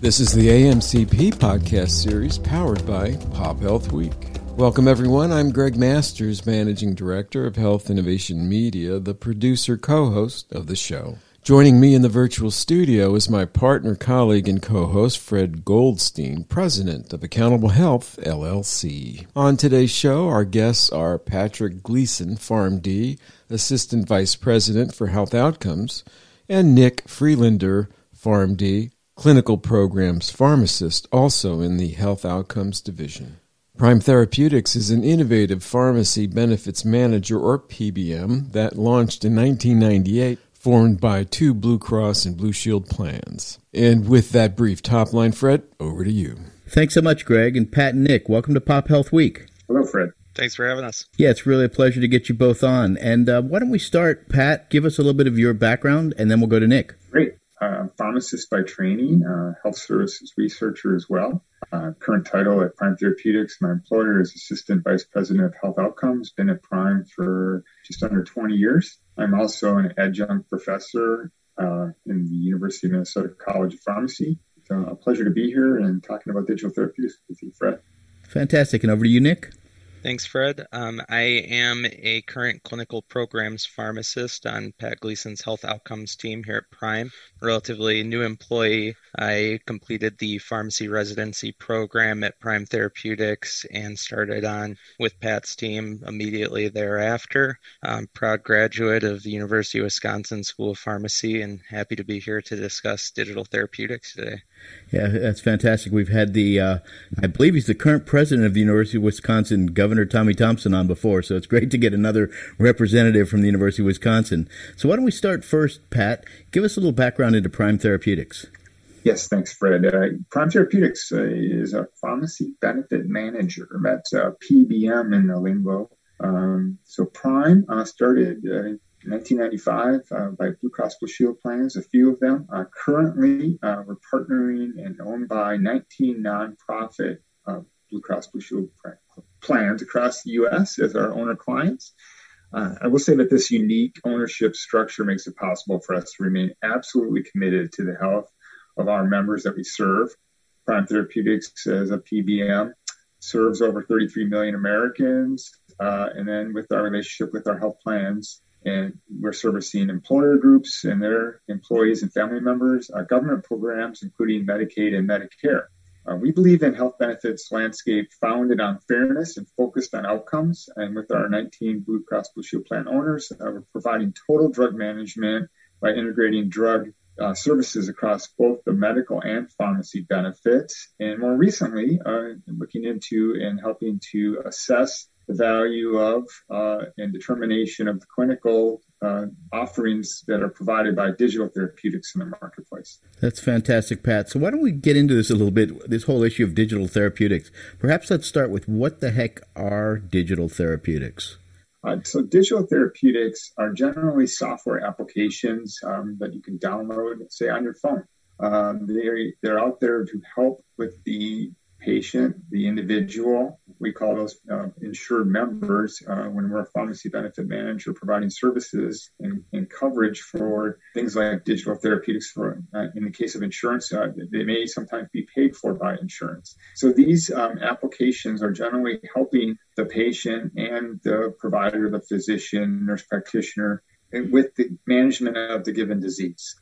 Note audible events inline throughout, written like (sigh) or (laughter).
This is the AMCP podcast series powered by Pop Health Week. Welcome, everyone. I'm Gregg Masters, Managing Director of Health Innovation Media, the producer co host of the show. Joining me in the virtual studio is my partner, colleague, and co host, Fred Goldstein, President of Accountable Health, LLC. On today's show, our guests are Patrick Gleason, PharmD, Assistant Vice President for Health Outcomes, and Nick Friedlander, PharmD, Clinical Programs Pharmacist, also in the Health Outcomes Division. Prime Therapeutics is an innovative pharmacy benefits manager, or PBM, that launched in 1998, formed by two Blue Cross and Blue Shield plans. And with that brief top line, Fred, over to you. Thanks so much, Gregg. And Pat and Nick, welcome to Pop Health Week. Hello, Fred. Thanks for having us. Yeah, it's really a pleasure to get you both on. And uh, why don't we start, Pat? Give us a little bit of your background, and then we'll go to Nick. Great uh, pharmacist by training, uh, health services researcher as well. Uh, current title at Prime Therapeutics. My employer is Assistant Vice President of Health Outcomes. Been at Prime for just under 20 years. I'm also an adjunct professor uh, in the University of Minnesota College of Pharmacy. It's a pleasure to be here and talking about digital therapeutics with you, Fred. Fantastic. And over to you, Nick. Thanks, Fred. Um, I am a current clinical programs pharmacist on Pat Gleason's health outcomes team here at Prime. Relatively new employee. I completed the pharmacy residency program at Prime Therapeutics and started on with Pat's team immediately thereafter. I'm proud graduate of the University of Wisconsin School of Pharmacy and happy to be here to discuss digital therapeutics today. Yeah, that's fantastic. We've had the, uh, I believe he's the current president of the University of Wisconsin, Governor Tommy Thompson, on before. So it's great to get another representative from the University of Wisconsin. So why don't we start first, Pat? Give us a little background into Prime Therapeutics. Yes, thanks, Fred. Uh, Prime Therapeutics uh, is a pharmacy benefit manager. That's uh, PBM in the lingo. Um, so Prime uh, started 1995 uh, by Blue Cross Blue Shield plans, a few of them. Uh, currently, uh, we're partnering and owned by 19 nonprofit uh, Blue Cross Blue Shield plans across the U.S. as our owner clients. Uh, I will say that this unique ownership structure makes it possible for us to remain absolutely committed to the health of our members that we serve. Prime Therapeutics as a PBM serves over 33 million Americans. Uh, and then with our relationship with our health plans, and we're servicing employer groups and their employees and family members, uh, government programs, including Medicaid and Medicare. Uh, we believe in health benefits landscape founded on fairness and focused on outcomes. And with our 19 Blue Cross Blue Shield plan owners, uh, we're providing total drug management by integrating drug uh, services across both the medical and pharmacy benefits. And more recently, uh, looking into and helping to assess the value of uh, and determination of the clinical uh, offerings that are provided by digital therapeutics in the marketplace. That's fantastic, Pat. So why don't we get into this a little bit? This whole issue of digital therapeutics. Perhaps let's start with what the heck are digital therapeutics? Uh, so digital therapeutics are generally software applications um, that you can download, say, on your phone. Um, they're, they're out there to help with the patient, the individual. We call those uh, insured members uh, when we're a pharmacy benefit manager providing services and, and coverage for things like digital therapeutics. For uh, in the case of insurance, uh, they may sometimes be paid for by insurance. So these um, applications are generally helping the patient and the provider, the physician, nurse practitioner, with the management of the given disease.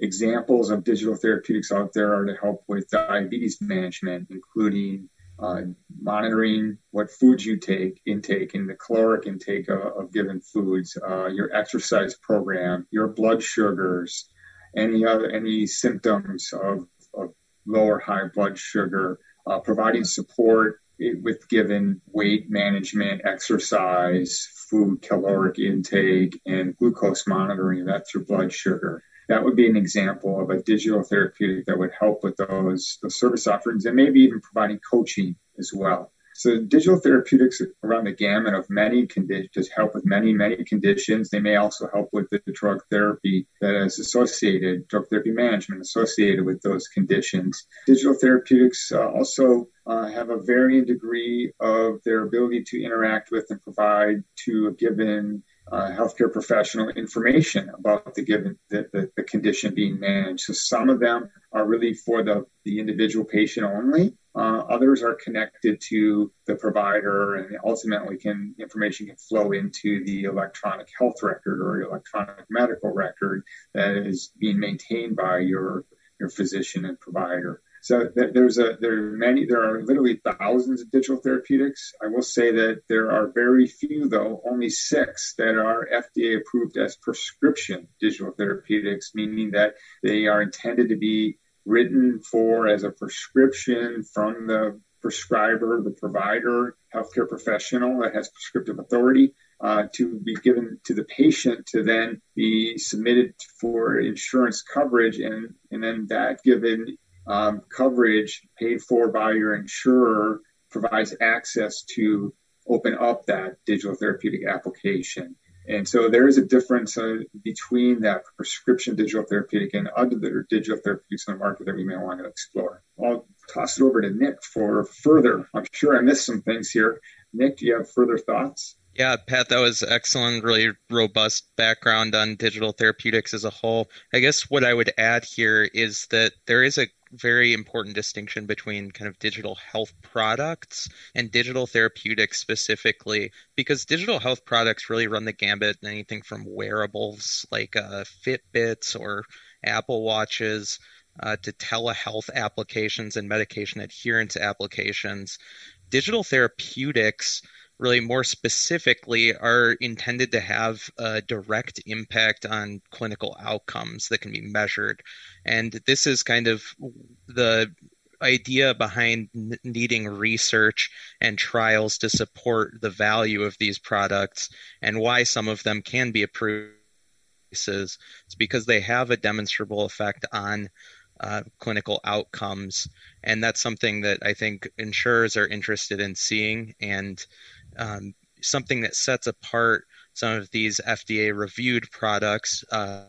Examples of digital therapeutics out there are to help with diabetes management, including uh, monitoring what foods you take, intake, and the caloric intake of, of given foods, uh, your exercise program, your blood sugars, any other any symptoms of, of low or high blood sugar, uh, providing support with given weight management, exercise, food caloric intake, and glucose monitoring. That's your blood sugar that would be an example of a digital therapeutic that would help with those, those service offerings and maybe even providing coaching as well. So digital therapeutics around the gamut of many conditions, help with many, many conditions. They may also help with the drug therapy that is associated, drug therapy management associated with those conditions. Digital therapeutics uh, also uh, have a varying degree of their ability to interact with and provide to a given uh, healthcare professional information about the given the, the, the, condition being managed. So some of them are really for the, the individual patient only. Uh, others are connected to the provider, and ultimately, can information can flow into the electronic health record or electronic medical record that is being maintained by your your physician and provider. So there's a there are many there are literally thousands of digital therapeutics. I will say that there are very few though, only six that are FDA approved as prescription digital therapeutics, meaning that they are intended to be written for as a prescription from the prescriber, the provider, healthcare professional that has prescriptive authority uh, to be given to the patient to then be submitted for insurance coverage and, and then that given um, coverage paid for by your insurer provides access to open up that digital therapeutic application. And so there is a difference uh, between that prescription digital therapeutic and other digital therapeutics in the market that we may want to explore. I'll toss it over to Nick for further. I'm sure I missed some things here. Nick, do you have further thoughts? Yeah, Pat, that was excellent, really robust background on digital therapeutics as a whole. I guess what I would add here is that there is a very important distinction between kind of digital health products and digital therapeutics specifically, because digital health products really run the gambit anything from wearables like uh, Fitbits or Apple Watches uh, to telehealth applications and medication adherence applications. Digital therapeutics really more specifically are intended to have a direct impact on clinical outcomes that can be measured. And this is kind of the idea behind needing research and trials to support the value of these products and why some of them can be approved. It's because they have a demonstrable effect on uh, clinical outcomes. And that's something that i think insurers are interested in seeing. And um, something that sets apart some of these FDA reviewed products uh,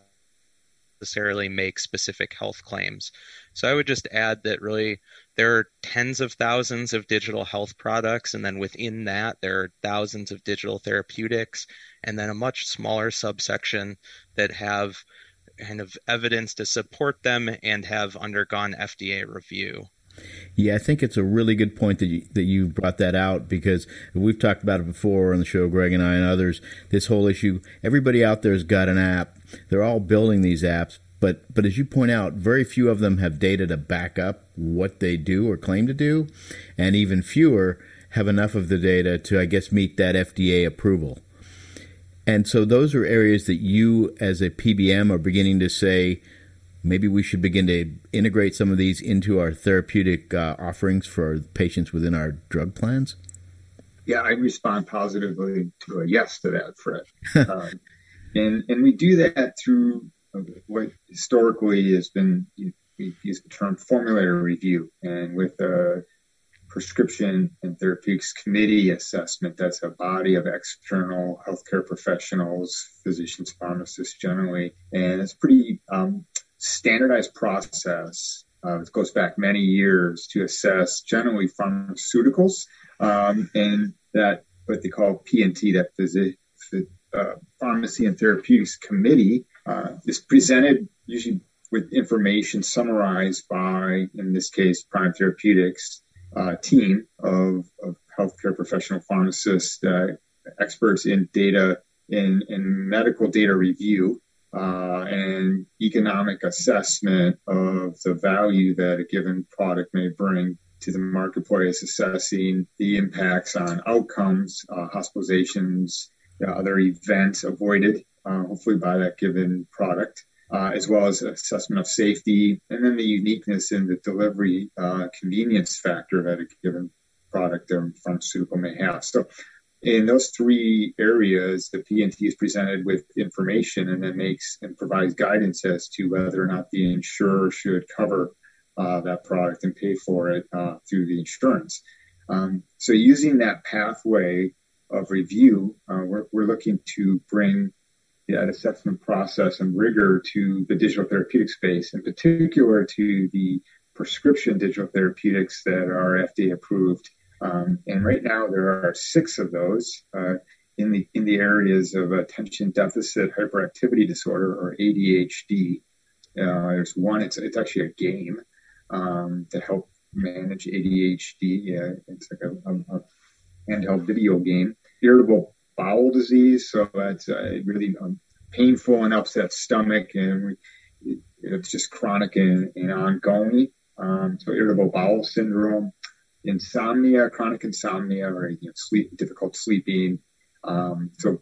necessarily make specific health claims. So I would just add that really there are tens of thousands of digital health products, and then within that, there are thousands of digital therapeutics, and then a much smaller subsection that have kind of evidence to support them and have undergone FDA review. Yeah, I think it's a really good point that you, that you brought that out because we've talked about it before on the show, Gregg and I and others. This whole issue, everybody out there has got an app. They're all building these apps, but but as you point out, very few of them have data to back up what they do or claim to do, and even fewer have enough of the data to, I guess, meet that FDA approval. And so those are areas that you, as a PBM, are beginning to say maybe we should begin to integrate some of these into our therapeutic uh, offerings for patients within our drug plans? Yeah, I respond positively to a yes to that, Fred. (laughs) um, and and we do that through what historically has been we use the term formulary review, and with a prescription and therapeutics committee assessment, that's a body of external healthcare professionals, physicians, pharmacists generally, and it's pretty um, standardized process. Uh, it goes back many years to assess generally pharmaceuticals um, and that what they call P&T, that uh, Pharmacy and Therapeutics Committee, uh, is presented usually with information summarized by, in this case, Prime Therapeutics uh, team of, of, healthcare professional pharmacists, uh, experts in data in, in medical data review uh, and economic assessment of the value that a given product may bring to the marketplace, assessing the impacts on outcomes, uh, hospitalizations, uh, other events avoided, uh, hopefully by that given product, uh, as well as assessment of safety, and then the uniqueness in the delivery uh, convenience factor that a given product or pharmaceutical may have. So in those three areas, the P&T is presented with information and then makes and provides guidance as to whether or not the insurer should cover uh, that product and pay for it uh, through the insurance. Um, so, using that pathway of review, uh, we're, we're, looking to bring that assessment process and rigor to the digital therapeutic space, in particular to the prescription digital therapeutics that are FDA approved um, and right now there are six of those. Uh, in the in the areas of attention deficit hyperactivity disorder or ADHD. Uh, there's one. It's it's actually a game um, to help manage ADHD. It's like a, a, a, handheld video game. Irritable bowel disease. So that's uh, really um, painful and upset stomach, and it's just chronic and, and ongoing. Um, so irritable bowel syndrome, insomnia, chronic insomnia, or you know, sleep, difficult sleeping. Um, so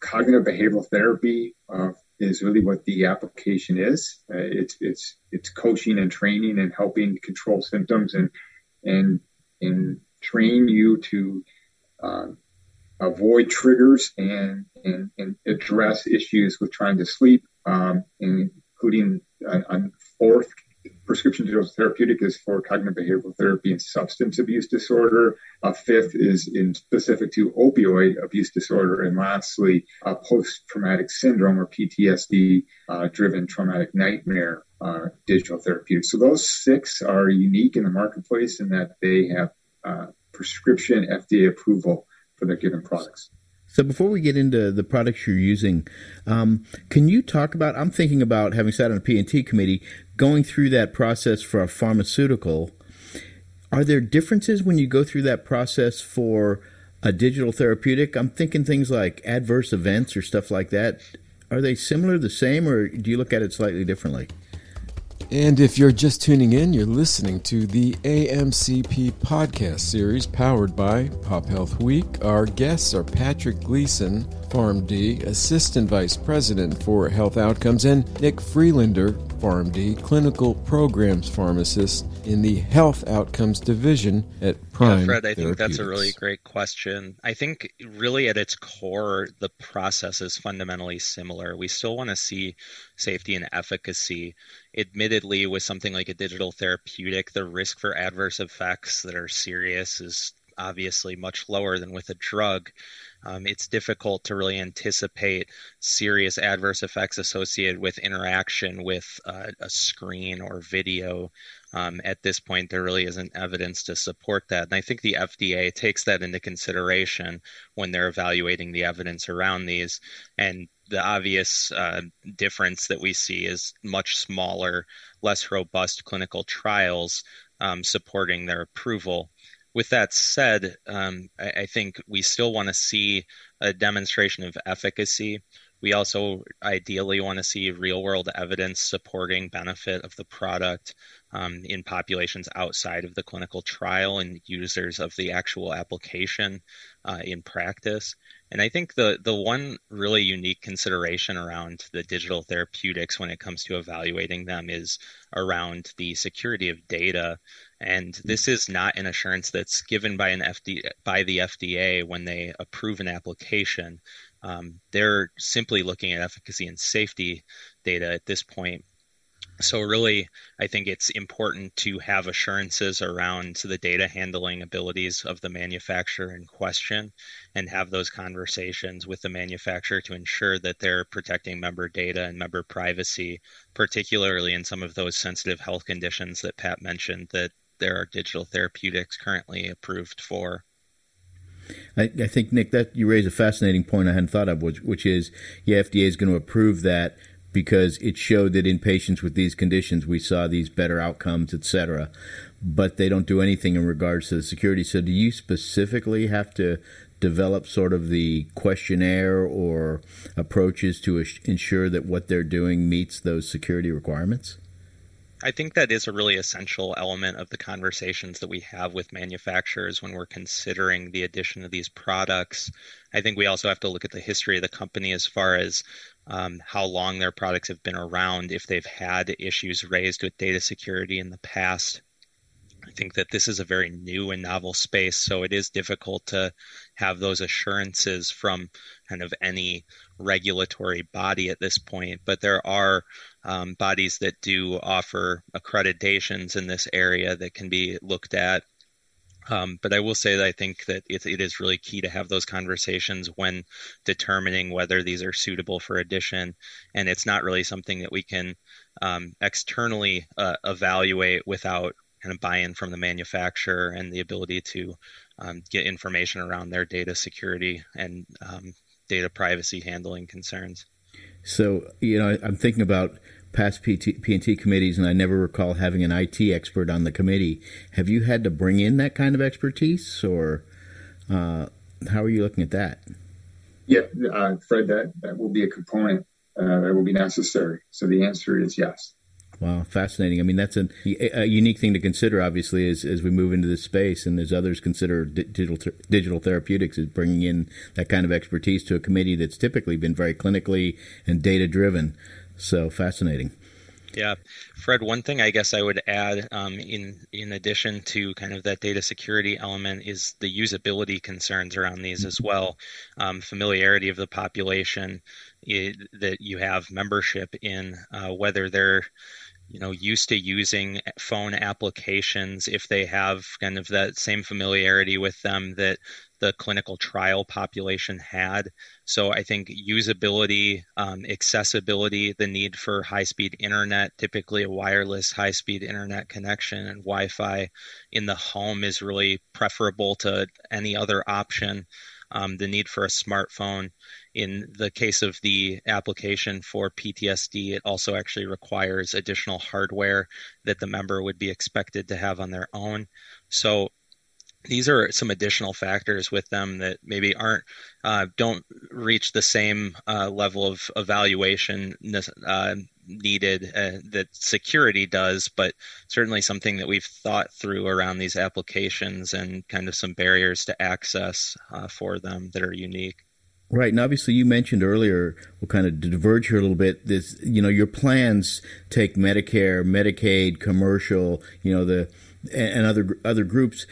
cognitive behavioral therapy uh, is really what the application is. Uh, it's it's it's coaching and training and helping control symptoms and and and train you to uh, avoid triggers and, and, and address issues with trying to sleep, um, including a, a fourth prescription digital therapeutic is for cognitive behavioral therapy and substance abuse disorder. A fifth is in specific to opioid abuse disorder. And lastly, a post-traumatic syndrome or PTSD uh, driven traumatic nightmare uh, digital therapeutic. So those six are unique in the marketplace in that they have uh, prescription FDA approval for their given products. So before we get into the products you're using, um, can you talk about? I'm thinking about having sat on a P&T committee, going through that process for a pharmaceutical. Are there differences when you go through that process for a digital therapeutic? I'm thinking things like adverse events or stuff like that. Are they similar, the same, or do you look at it slightly differently? And if you're just tuning in, you're listening to the AMCP podcast series powered by Pop Health Week. Our guests are Patrick Gleason, PharmD, Assistant Vice President for Health Outcomes, and Nick Friedlander, PharmD, Clinical Programs Pharmacist in the Health Outcomes Division at Prime. Yeah, Fred, I think that's a really great question. I think really at its core, the process is fundamentally similar. We still want to see safety and efficacy. Admittedly, with something like a digital therapeutic, the risk for adverse effects that are serious is obviously much lower than with a drug. Um, it's difficult to really anticipate serious adverse effects associated with interaction with uh, a screen or video. Um, at this point, there really isn't evidence to support that. And I think the FDA takes that into consideration when they're evaluating the evidence around these. And the obvious uh, difference that we see is much smaller, less robust clinical trials um, supporting their approval with that said, um, I, I, think we still want to see a demonstration of efficacy. We also ideally want to see real world evidence supporting benefit of the product um, in populations outside of the clinical trial and users of the actual application uh, in practice. And I think the the one really unique consideration around the digital therapeutics when it comes to evaluating them is around the security of data. And this is not an assurance that's given by an FD by the FDA when they approve an application. Um, they're simply looking at efficacy and safety data at this point so really i think it's important to have assurances around the data handling abilities of the manufacturer in question and have those conversations with the manufacturer to ensure that they're protecting member data and member privacy particularly in some of those sensitive health conditions that pat mentioned that there are digital therapeutics currently approved for I, I think Nick, that you raise a fascinating point I hadn't thought of, which, which is, yeah, FDA is going to approve that because it showed that in patients with these conditions we saw these better outcomes, et cetera. But they don't do anything in regards to the security. So, do you specifically have to develop sort of the questionnaire or approaches to ensure that what they're doing meets those security requirements? I think that is a really essential element of the conversations that we have with manufacturers when we're considering the addition of these products. I think we also have to look at the history of the company as far as um, how long their products have been around, if they've had issues raised with data security in the past. I think that this is a very new and novel space, so it is difficult to have those assurances from kind of any regulatory body at this point. But there are um, bodies that do offer accreditations in this area that can be looked at. Um, but I will say that I think that it, it is really key to have those conversations when determining whether these are suitable for addition. And it's not really something that we can um, externally uh, evaluate without kind of buy-in from the manufacturer and the ability to um, get information around their data security and um, data privacy handling concerns. So, you know, I'm thinking about past P&T committees, and I never recall having an IT expert on the committee. Have you had to bring in that kind of expertise, or uh, how are you looking at that? Yeah, uh, Fred, that, that will be a component uh, that will be necessary. So the answer is yes. Wow, fascinating. I mean, that's a, a, unique thing to consider, obviously, as, as we move into this space, and as others consider digital digital therapeutics is bringing in that kind of expertise to a committee that's typically been very clinically and data driven. So fascinating. Yeah, Fred. One thing I guess I would add, um, in in addition to kind of that data security element, is the usability concerns around these as well. Um, familiarity of the population it, that you have membership in, uh, whether they're you know used to using phone applications if they have kind of that same familiarity with them that the clinical trial population had. So i think usability um, accessibility the need for high speed internet typically a wireless high speed internet connection and wi-fi in the home is really preferable to any other option um, the need for a smartphone in the case of the application for PTSD, it also actually requires additional hardware that the member would be expected to have on their own. So these are some additional factors with them that maybe aren't uh, don't reach the same uh, level of evaluation uh, needed uh, that security does, but certainly something that we've thought through around these applications and kind of some barriers to access uh, for them that are unique. Right, and obviously you mentioned earlier, we'll kind of diverge here a little bit. This, you know, your plans take Medicare, Medicaid, commercial, you know, the and other other groups.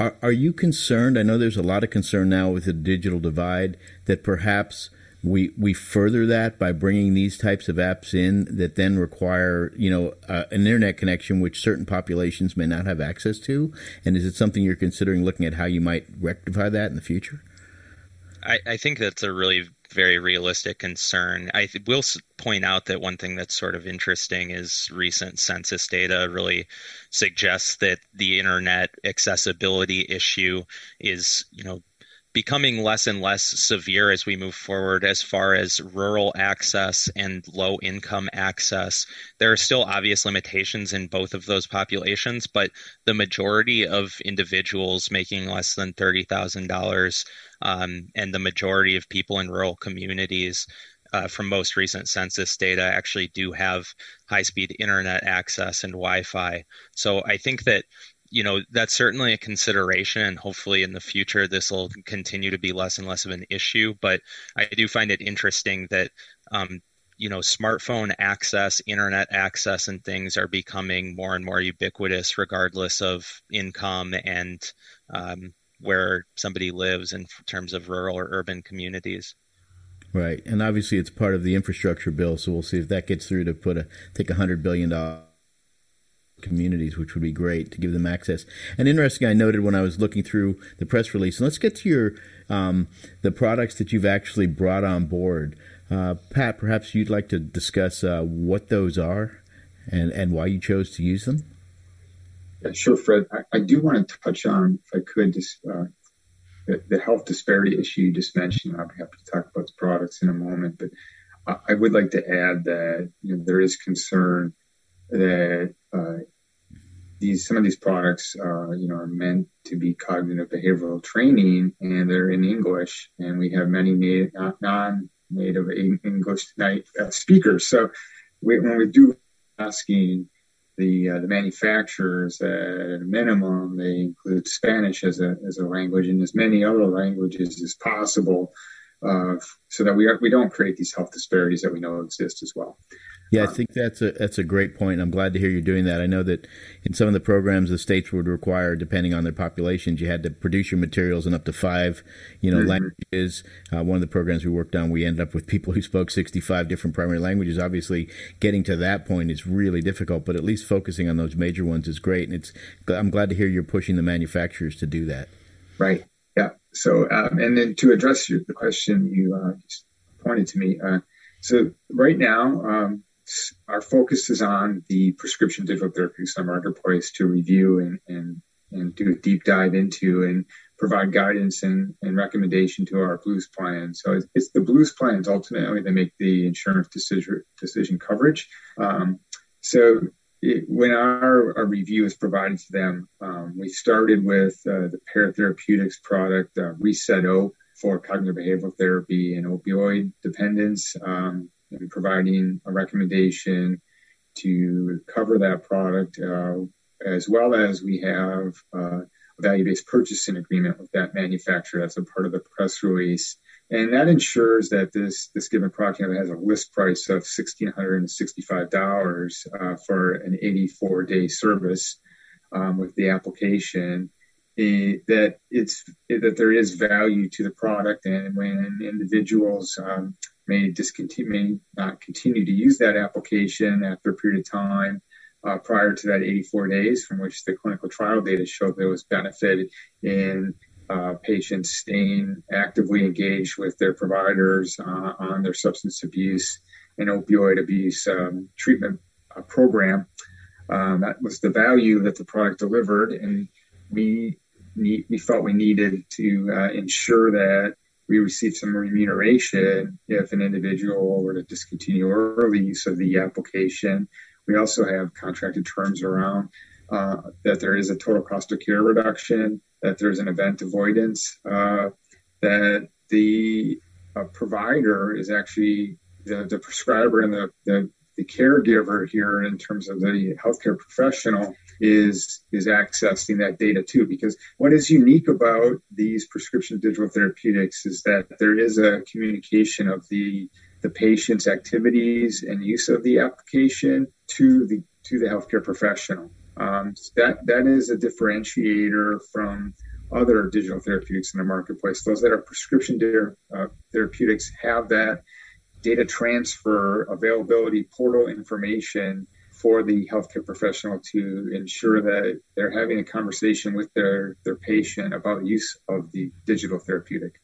Are are you concerned? I know there's a lot of concern now with the digital divide that perhaps we we further that by bringing these types of apps in that then require you know uh, an internet connection which certain populations may not have access to. And is it something you're considering looking at how you might rectify that in the future? I, I think that's a really very realistic concern. I th- will point out that one thing that's sort of interesting is recent census data really suggests that the internet accessibility issue is, you know, becoming less and less severe as we move forward as far as rural access and low income access. There are still obvious limitations in both of those populations, but the majority of individuals making less than $30,000 um, and the majority of people in rural communities uh, from most recent census data actually do have high speed internet access and Wi Fi. So I think that you know that's certainly a consideration and hopefully in the future this will continue to be less and less of an issue but i do find it interesting that um, you know smartphone access internet access and things are becoming more and more ubiquitous regardless of income and um, where somebody lives in terms of rural or urban communities. Right and obviously it's part of the infrastructure bill so we'll see if that gets through to put a take a hundred billion dollars communities, which would be great to give them access. And interesting, I noted when I was looking through the press release. And let's get to your um, the products that you've actually brought on board. Uh, Pat, perhaps you'd like to discuss uh, what those are and and why you chose to use them. Yeah, sure, Fred. I, I do want to touch on, if I could, just uh, the, health disparity issue you just mentioned. I'll be happy to talk about the products in a moment, but I would like to add that you know, there is concern that uh, these some of these products uh, you know are meant to be cognitive behavioral training and they're in English. And we have many native, non-native English uh, speakers. So we, when we do asking the uh, the manufacturers at a minimum they include Spanish as a as a language and as many other languages as possible uh, so that we are, we don't create these health disparities that we know exist as well. Yeah, I think that's a that's a great point. I'm glad to hear you're doing that. I know that in some of the programs, the states would require, depending on their populations, you had to produce your materials in up to five, you know, mm-hmm. languages. Uh, one of the programs we worked on, we ended up with people (laughs) who spoke 65 different primary languages. Obviously, getting to that point is really difficult, but at least focusing on those major ones is great. And it's I'm glad to hear you're pushing the manufacturers to do that. Right. Yeah. So, um, and then to address your, the question you uh, pointed to me, uh, so right now. Um, our focus is on the prescription digital therapeutics in the marketplace to review and, and, and do a deep dive into and provide guidance and, and recommendation to our blues plan. So it's, it's the blues plans ultimately that make the insurance decision, decision coverage. Um, so when our, our, review is provided to them, um, we started with uh, the Pear Therapeutics product, uh, Reset-O, for cognitive behavioral therapy and opioid dependence, um, and providing a recommendation to cover that product, uh, as well as we have uh, a value-based purchasing agreement with that manufacturer. That's a part of the press release, and that ensures that this this given product has a list price of sixteen hundred and sixty-five dollars uh, for an eighty-four day service um, with the application that it's that there is value to the product, and when individuals um, may discontinue, may not continue to use that application after a period of time. Uh, prior to that 84 days, from which the clinical trial data showed there was benefit in uh, patients staying actively engaged with their providers uh, on their substance abuse and opioid abuse um, treatment uh, program. Um, that was the value that the product delivered, and we need, we felt we needed to uh, ensure that we receive some remuneration if an individual were to discontinue early use of the application. We also have contracted terms around uh, that there is a total cost of care reduction, that there's an event avoidance, uh, that the uh, provider is actually the, the prescriber and the, the, the caregiver here in terms of the healthcare professional is is accessing that data too. Because what is unique about these prescription digital therapeutics is that there is a communication of the the patient's activities and use of the application to the to the healthcare professional. Um, that that is a differentiator from other digital therapeutics in the marketplace. Those that are prescription uh, therapeutics have that data transfer availability portal information for the healthcare professional to ensure that they're having a conversation with their, their patient about use of the digital therapeutic.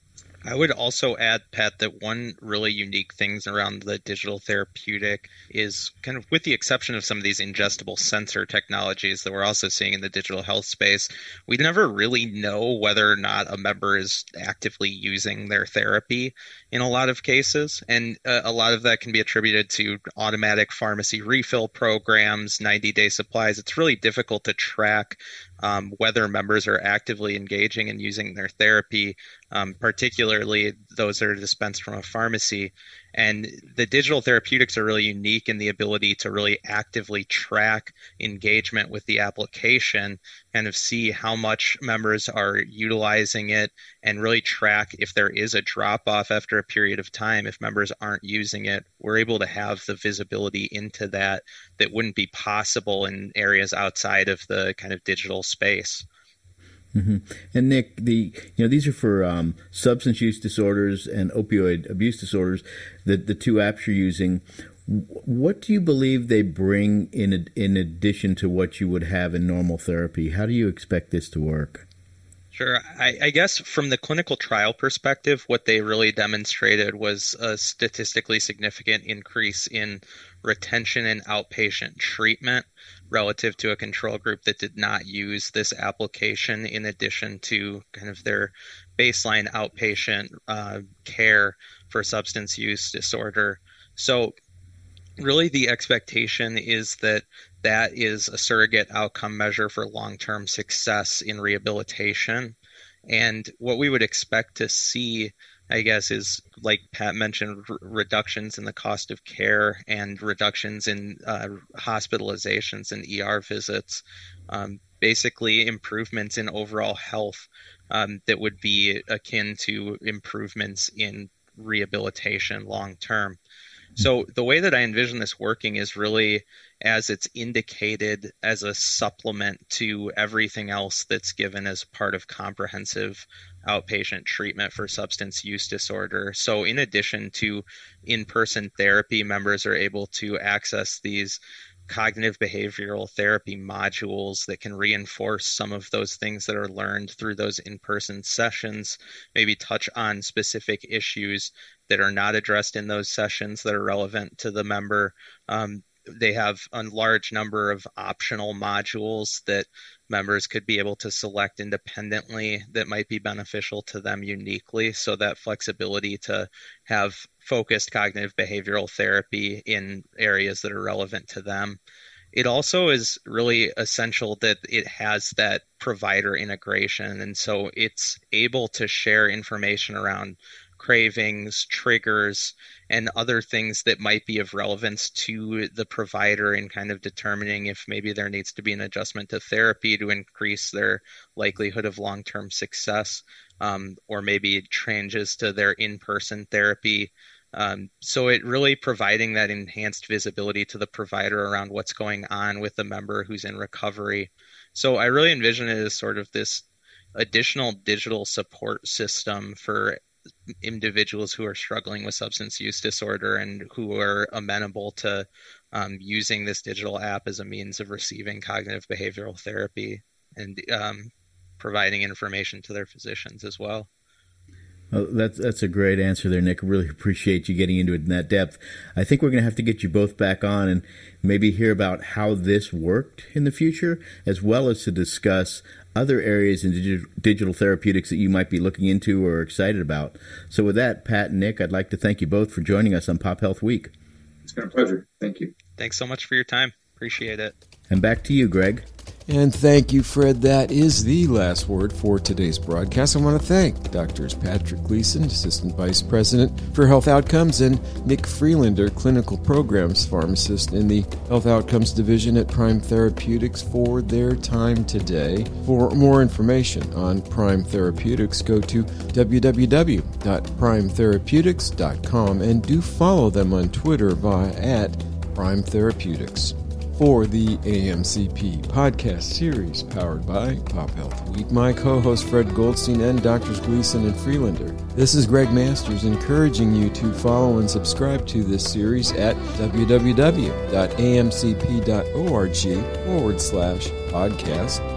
I would also add, Pat, that one really unique things around the digital therapeutic is kind of with the exception of some of these ingestible sensor technologies that we're also seeing in the digital health space, we never really know whether or not a member is actively using their therapy in a lot of cases. And uh, a lot of that can be attributed to automatic pharmacy refill programs, 90 day supplies. It's really difficult to track um, whether members are actively engaging and using their therapy, um, particularly those that are dispensed from a pharmacy. And the digital therapeutics are really unique in the ability to really actively track engagement with the application, kind of see how much members are utilizing it, and really track if there is a drop off after a period of time. If members aren't using it, we're able to have the visibility into that that wouldn't be possible in areas outside of the kind of digital space. Mm-hmm. And Nick, the you know these are for um, substance use disorders and opioid abuse disorders. The the two apps you're using. What do you believe they bring in in addition to what you would have in normal therapy? How do you expect this to work? Sure. I, I, guess from the clinical trial perspective, what they really demonstrated was a statistically significant increase in retention and outpatient treatment relative to a control group that did not use this application in addition to kind of their baseline outpatient uh, care for substance use disorder. So, really, the expectation is that that is a surrogate outcome measure for long term success in rehabilitation. And what we would expect to see I guess, is like Pat mentioned, r- reductions in the cost of care and reductions in uh, hospitalizations and ER visits. Um, basically, improvements in overall health um, that would be akin to improvements in rehabilitation long term. So, the way that I envision this working is really as it's indicated as a supplement to everything else that's given as part of comprehensive outpatient treatment for substance use disorder. So, in addition to in person therapy, members are able to access these cognitive behavioral therapy modules that can reinforce some of those things that are learned through those in person sessions, maybe touch on specific issues that are not addressed in those sessions that are relevant to the member. Um, they have a large number of optional modules that members could be able to select independently that might be beneficial to them uniquely. So that flexibility to have focused cognitive behavioral therapy in areas that are relevant to them. It also is really essential that it has that provider integration. And so it's able to share information around cravings, triggers, and other things that might be of relevance to the provider in kind of determining if maybe there needs to be an adjustment to therapy to increase their likelihood of long term success, um, or maybe it changes to their in person therapy. Um, so it really providing that enhanced visibility to the provider around what's going on with the member who's in recovery. So I really envision it as sort of this additional digital support system for individuals who are struggling with substance use disorder and who are amenable to um, using this digital app as a means of receiving cognitive behavioral therapy and um, providing information to their physicians as well. Well, that's that's a great answer there, Nick. I really appreciate you getting into it in that depth. I think we're going to have to get you both back on and maybe hear about how this worked in the future, as well as to discuss other areas in digital, digital therapeutics that you might be looking into or excited about. So, with that, Pat and Nick, I'd like to thank you both for joining us on Pop Health Week. It's been a pleasure. Thank you. Thanks so much for your time. Appreciate it. And back to you, Gregg. And thank you, Fred. That is the last word for today's broadcast. I want to thank Doctors Patrick Gleason, Assistant Vice President for Health Outcomes, and Nick Friedlander, Clinical Programs Pharmacist in the Health Outcomes Division at Prime Therapeutics, for their time today. For more information on Prime Therapeutics, go to www.primetherapeutics.com and do follow them on Twitter via at Prime Therapeutics for the AMCP podcast series powered by Pop Health Week. My co host Fred Goldstein and Doctors Gleason and Friedlander. This is Gregg Masters encouraging you to follow and subscribe to this series at www.amcp.org forward slash podcast